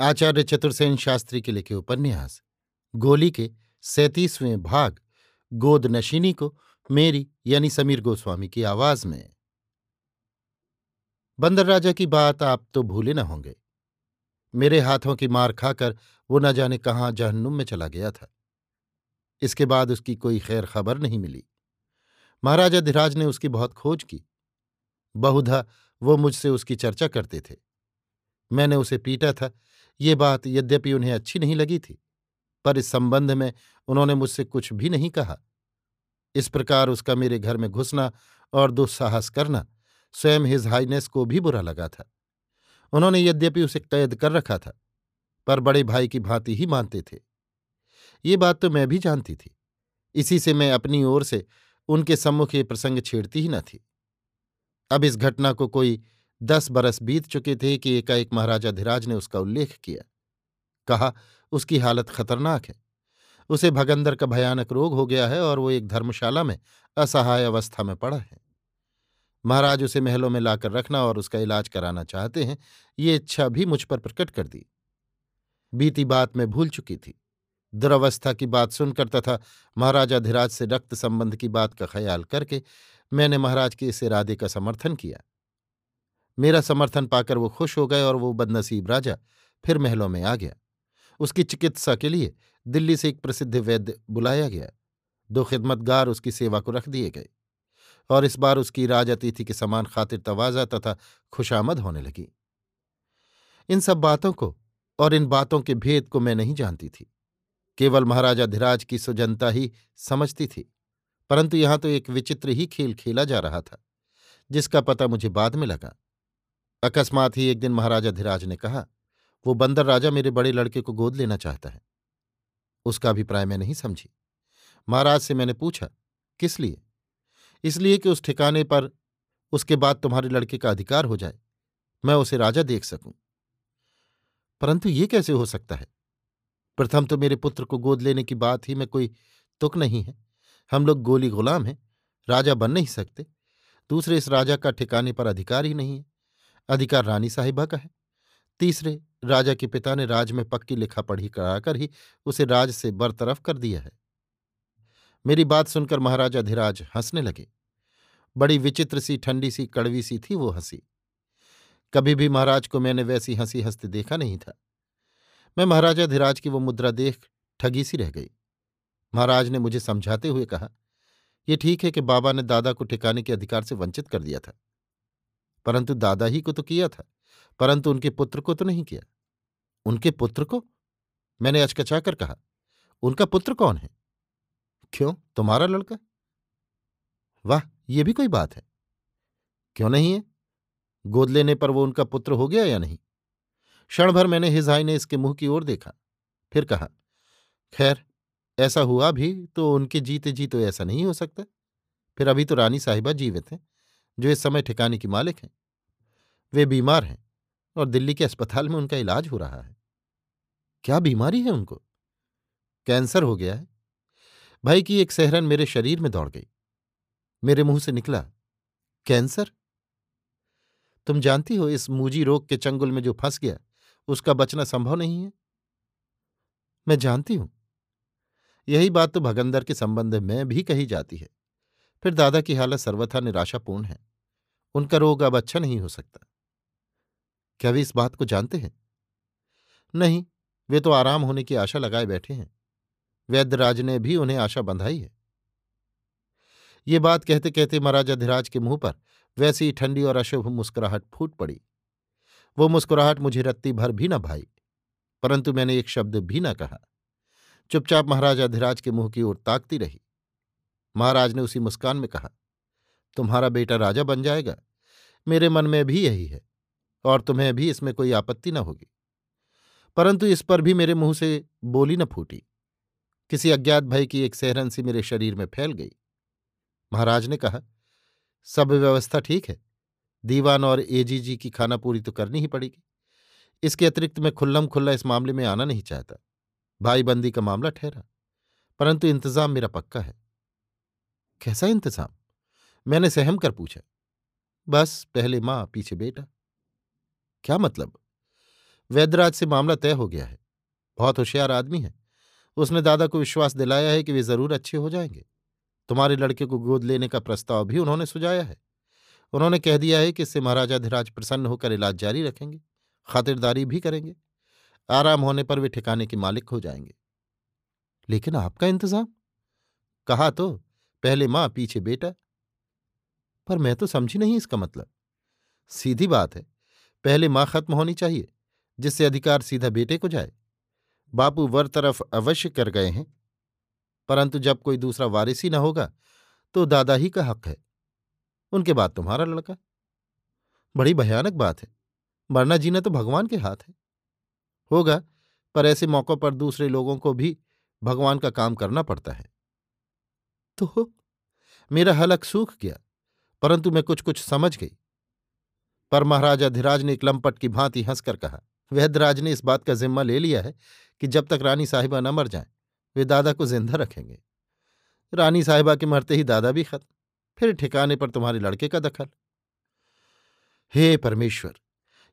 आचार्य चतुर्सेन शास्त्री के लिखे उपन्यास, गोली के सैतीसवें भाग, गोद नशीनी को मेरी यानी समीर गोस्वामी की आवाज़ में। बंदर राजा की बात आप तो भूले न होंगे। मेरे हाथों की मार खाकर वो न जाने कहाँ जहन्नुम में चला गया था। इसके बाद उसकी कोई खैर खबर नहीं मिली। महाराजा धिराज ने उसकी बहुत खोज की। बहुधा वो मुझसे उसकी चर्चा करते थे। मैंने उसे पीटा था ये बात यद्यपि उन्हें अच्छी नहीं लगी थी, पर इस संबंध में उन्होंने मुझसे कुछ भी नहीं कहा। इस प्रकार उसका मेरे घर में घुसना और दुस्साहस करना स्वयं हिज हाइनेस को भी बुरा लगा था। उन्होंने यद्यपि उसे कैद कर रखा था, पर बड़े भाई की भांति ही मानते थे। ये बात तो मैं भी जानती थी, इसी से मैं अपनी ओर से उनके सम्मुख ये प्रसंग छेड़ती ही न थी। अब इस घटना को कोई दस बरस बीत चुके थे कि एकाएक महाराजा धीराज ने उसका उल्लेख किया। कहा, उसकी हालत खतरनाक है। उसे भगंदर का भयानक रोग हो गया है और वो एक धर्मशाला में असहाय अवस्था में पड़ा है। महाराज उसे महलों में लाकर रखना और उसका इलाज कराना चाहते हैं। ये इच्छा भी मुझ पर प्रकट कर दी। बीती बात मैं भूल चुकी थी। दुरावस्था की बात सुनकर तथा महाराजा धीराज से रक्त संबंध की बात का ख्याल करके मैंने महाराज के इस इरादे का समर्थन किया। मेरा समर्थन पाकर वो खुश हो गए और वो बदनसीब राजा फिर महलों में आ गया। उसकी चिकित्सा के लिए दिल्ली से एक प्रसिद्ध वैद्य बुलाया गया। दो खिदमतगार उसकी सेवा को रख दिए गए और इस बार उसकी राज अतिथि के समान खातिर तवाजा तथा खुशामद होने लगी। इन सब बातों को और इन बातों के भेद को मैं नहीं जानती थी। केवल महाराजा धिराज की सुजनता ही समझती थी, परंतु यहाँ तो एक विचित्र ही खेल खेला जा रहा था, जिसका पता मुझे बाद में लगा। अकस्मात ही एक दिन महाराजा धीराज ने कहा, वो बंदर राजा मेरे बड़े लड़के को गोद लेना चाहता है। उसका अभिप्राय मैं नहीं समझी। महाराज से मैंने पूछा, किस लिए? इसलिए कि उस ठिकाने पर उसके बाद तुम्हारे लड़के का अधिकार हो जाए। मैं उसे राजा देख सकूँ। परंतु ये कैसे हो सकता है? प्रथम तो मेरे पुत्र को गोद लेने की बात ही में कोई तुक नहीं है। हम लोग गोली गुलाम हैं, राजा बन नहीं सकते। दूसरे इस राजा का ठिकाने पर अधिकार ही नहीं है। अधिकार रानी साहिबा का है। तीसरे, राजा के पिता ने राज में पक्की लिखा पढ़ी कराकर ही उसे राज से बरतरफ कर दिया है। मेरी बात सुनकर महाराजा धीराज हंसने लगे। बड़ी विचित्र सी, ठंडी सी, कड़वी सी थी वो हँसी। कभी भी महाराज को मैंने वैसी हँसी हँसते देखा नहीं था। मैं महाराजा धीराज की वो मुद्रा देख ठगी सी रह गई। महाराज ने मुझे समझाते हुए कहा यह ठीक है कि बाबा ने दादा को ठिकाने के अधिकार से वंचित कर दिया था। परंतु दादा ही को तो किया था, परंतु उनके पुत्र को तो नहीं किया। उनके पुत्र को? मैंने अचकचा कर कहा, उनका पुत्र कौन है? क्यों? तुम्हारा लड़का? वाह, ये भी कोई बात है। क्यों नहीं है? गोद लेने पर वो उनका पुत्र हो गया या नहीं? क्षण भर मैंने हिजाई ने इसके मुँह की ओर देखा, फिर कहा, खैर, ऐसा हुआ भी तो उनके जीते जी तो ऐसा नहीं हो सकता। फिर अभी तो रानी साहिबा जीवित हैं। जो इस समय ठिकाने की मालिक हैं। वे बीमार हैं और दिल्ली के अस्पताल में उनका इलाज हो रहा है। क्या बीमारी है उनको? कैंसर हो गया है। भाई की एक सहरन मेरे शरीर में दौड़ गई। मेरे मुँह से निकला, कैंसर? तुम जानती हो इस मूजी रोग के चंगुल में जो फंस गया, उसका बचना संभव नहीं है? मैं जानती हूँ। यही बात तो भगंदर के संबंध में भी कही जाती है। फिर दादा की हालत सर्वथा निराशापूर्ण है। उनका रोग अब अच्छा नहीं हो सकता। क्या वे इस बात को जानते हैं? नहीं, वे तो आराम होने की आशा लगाए बैठे हैं। वैद्यराज ने भी उन्हें आशा बंधाई है। ये बात कहते कहते महाराजा धीराज के मुँह पर वैसी ठंडी और अशुभ मुस्कुराहट फूट पड़ी। वो मुस्कुराहट मुझे रत्ती भर भी न भाई, परंतु मैंने एक शब्द भी न कहा। चुपचाप महाराजा धीराज के मुँह की ओर ताकती रही। महाराज ने उसी मुस्कान में कहा तुम्हारा बेटा राजा बन जाएगा। मेरे मन में भी यही है, और तुम्हें भी इसमें कोई आपत्ति न होगी। परंतु इस पर भी मेरे मुँह से बोली न फूटी। किसी अज्ञात भय की एक सहरन सी मेरे शरीर में फैल गई। महाराज ने कहा, सब व्यवस्था ठीक है। दीवान और एजीजी की खाना पूरी तो करनी ही पड़ेगी। इसके अतिरिक्त मैं खुल्लम खुल्ला इस मामले में आना नहीं चाहता। भाईबंदी का मामला ठहरा। परंतु इंतज़ाम मेरा पक्का है। कैसा इंतज़ाम? मैंने सहम कर पूछा, बस, पहले माँ, पीछे बेटा। क्या मतलब? वैद्यराज से मामला तय हो गया है। बहुत होशियार आदमी है। उसने दादा को विश्वास दिलाया है कि वे ज़रूर अच्छे हो जाएँगे। तुम्हारे लड़के को गोद लेने का प्रस्ताव भी उन्होंने सुझाया है। उन्होंने कह दिया है कि इससे महाराजा धीराज प्रसन्न होकर इलाज जारी रखेंगे, खातिरदारी भी करेंगे। आराम होने पर वे ठिकाने के मालिक हो जाएँगे। लेकिन आपका इंतज़ाम? कहा तो पहले माँ, पीछे बेटा। पर मैं तो समझी नहीं इसका मतलब। सीधी बात है, पहले माँ खत्म होनी चाहिए, जिससे अधिकार सीधा बेटे को जाए। बापू वर तरफ़ अवश्य कर गए हैं। परंतु जब कोई दूसरा वारिस ही न होगा तो दादा ही का हक है। उनके बाद तुम्हारा लड़का। बड़ी भयानक बात है, मरना जीना तो भगवान के हाथ है। होगा, पर ऐसे मौकों पर दूसरे लोगों को भी भगवान का काम करना पड़ता है। तो मेरा हलक सूख गया। परंतु मैं कुछ कुछ समझ गई। पर महाराजा धीराज ने एक लंपट की भांति हंसकर कहा वैद्यराज ने इस बात का जिम्मा ले लिया है कि जब तक रानी साहिबा न मर जाए, वे दादा को ज़िंदा रखेंगे। रानी साहिबा के मरते ही दादा भी खत्म, फिर ठिकाने पर तुम्हारे लड़के का दखल। हे परमेश्वर,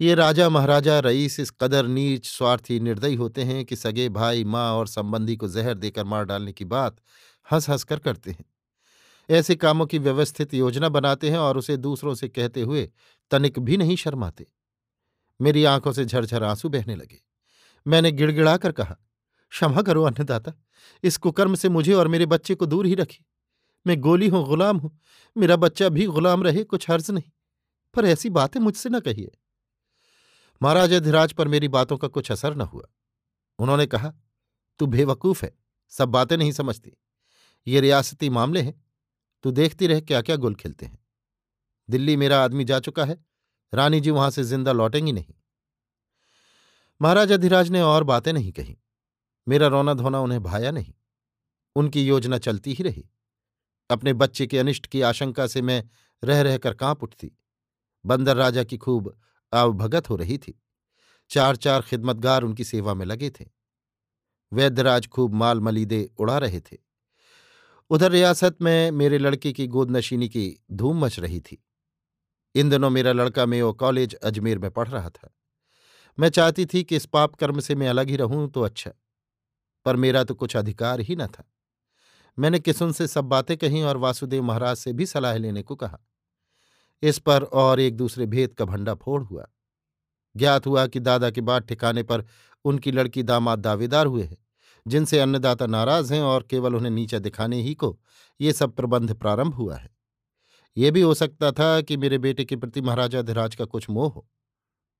ये राजा महाराजा रईस इस कदर नीच, स्वार्थी, निर्दयी होते हैं कि सगे भाई, माँ और संबंधी को जहर देकर मार डालने की बात हंस हंस कर करते हैं। ऐसे कामों की व्यवस्थित योजना बनाते हैं और उसे दूसरों से कहते हुए तनिक भी नहीं शर्माते। मेरी आँखों से झरझर आँसू बहने लगे। मैंने गिड़गिड़ाकर कहा, क्षमा करो अन्नदाता, इस कुकर्म से मुझे और मेरे बच्चे को दूर ही रखी मैं गोली हूँ, गुलाम हूँ, मेरा बच्चा भी गुलाम रहे, कुछ हर्ज नहीं। पर ऐसी बातें मुझसे न कहिए। महाराज अधिराज पर मेरी बातों का कुछ असर न हुआ। उन्होंने कहा, तू बेवकूफ़ है, सब बातें नहीं समझती। ये रियासती मामले हैं तू देखती रह क्या क्या गुल खिलते हैं। दिल्ली मेरा आदमी जा चुका है। रानी जी वहाँ से ज़िंदा लौटेंगी नहीं। महाराजा धीराज ने और बातें नहीं कही। मेरा रोना धोना उन्हें भाया नहीं। उनकी योजना चलती ही रही। अपने बच्चे के अनिष्ट की आशंका से मैं रह रहकर काँप उठती। बंदर राजा की खूब आवभगत हो रही थी। चार चार खिदमतगार उनकी सेवा में लगे थे। वैद्यराज खूब माल मलीदे उड़ा रहे थे। उधर रियासत में मेरे लड़के की गोदनशीनी की धूम मच रही थी। इन दिनों मेरा लड़का मेयो कॉलेज अजमेर में पढ़ रहा था। मैं चाहती थी कि इस पाप कर्म से मैं अलग ही रहूँ तो अच्छा पर मेरा तो कुछ अधिकार ही न था। मैंने किसुन से सब बातें कहीं और वासुदेव महाराज से भी सलाह लेने को कहा। इस पर और एक दूसरे भेद का भंडा फोड़ हुआ। ज्ञात हुआ कि दादा के बाद ठिकाने पर उनकी लड़की दामाद दावेदार हुए हैं। जिनसे अन्नदाता नाराज़ हैं और केवल उन्हें नीचा दिखाने ही को ये सब प्रबंध प्रारंभ हुआ है। ये भी हो सकता था कि मेरे बेटे के प्रति महाराजा धीराज का कुछ मोह हो,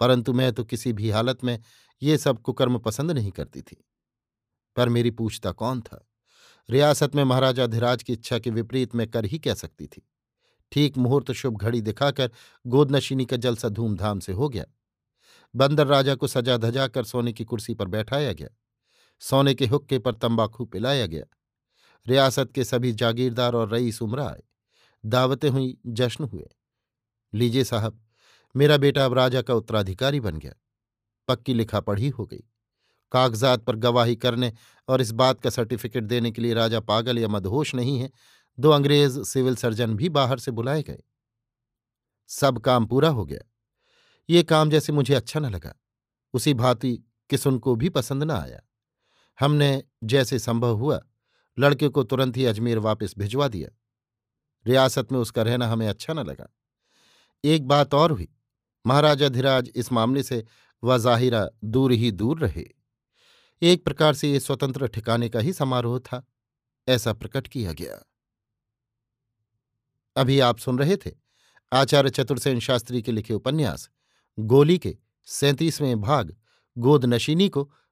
परंतु मैं तो किसी भी हालत में ये सब कुकर्म पसंद नहीं करती थी। पर मेरी पूछता कौन था? रियासत में महाराजा धीराज की इच्छा के विपरीत मैं कर ही कह सकती थी? ठीक मुहूर्त शुभ घड़ी दिखाकर गोदनशीनी का जलसा धूमधाम से हो गया। बंदर राजा को सजा धजा कर सोने की कुर्सी पर बैठाया गया। सोने के हुक्के पर तंबाकू पिलाया गया। रियासत के सभी जागीरदार और रईस उमरा आए। दावतें हुई, जश्न हुए। लीजिए साहब, मेरा बेटा अब राजा का उत्तराधिकारी बन गया। पक्की लिखा पढ़ी हो गई। कागजात पर गवाही करने और इस बात का सर्टिफिकेट देने के लिए राजा पागल या मदहोश नहीं है, दो अंग्रेज़ सिविल सर्जन भी बाहर से बुलाए गए। सब काम पूरा हो गया। ये काम जैसे मुझे अच्छा न लगा। उसी भांति किसुन को भी पसंद न आया। हमने जैसे संभव हुआ, लड़के को तुरंत ही अजमेर वापस भिजवा दिया। रियासत में उसका रहना हमें अच्छा न लगा। एक बात और हुई, महाराजा धीराज इस मामले से वजाहिरा दूर ही दूर रहे। एक प्रकार से ये स्वतंत्र ठिकाने का ही समारोह था, ऐसा प्रकट किया गया। अभी आप सुन रहे थे आचार्य चतुर्सेन शास्त्री के लिखे उपन्यास, गोली के सैंतीसवें भाग गोद नशीनी को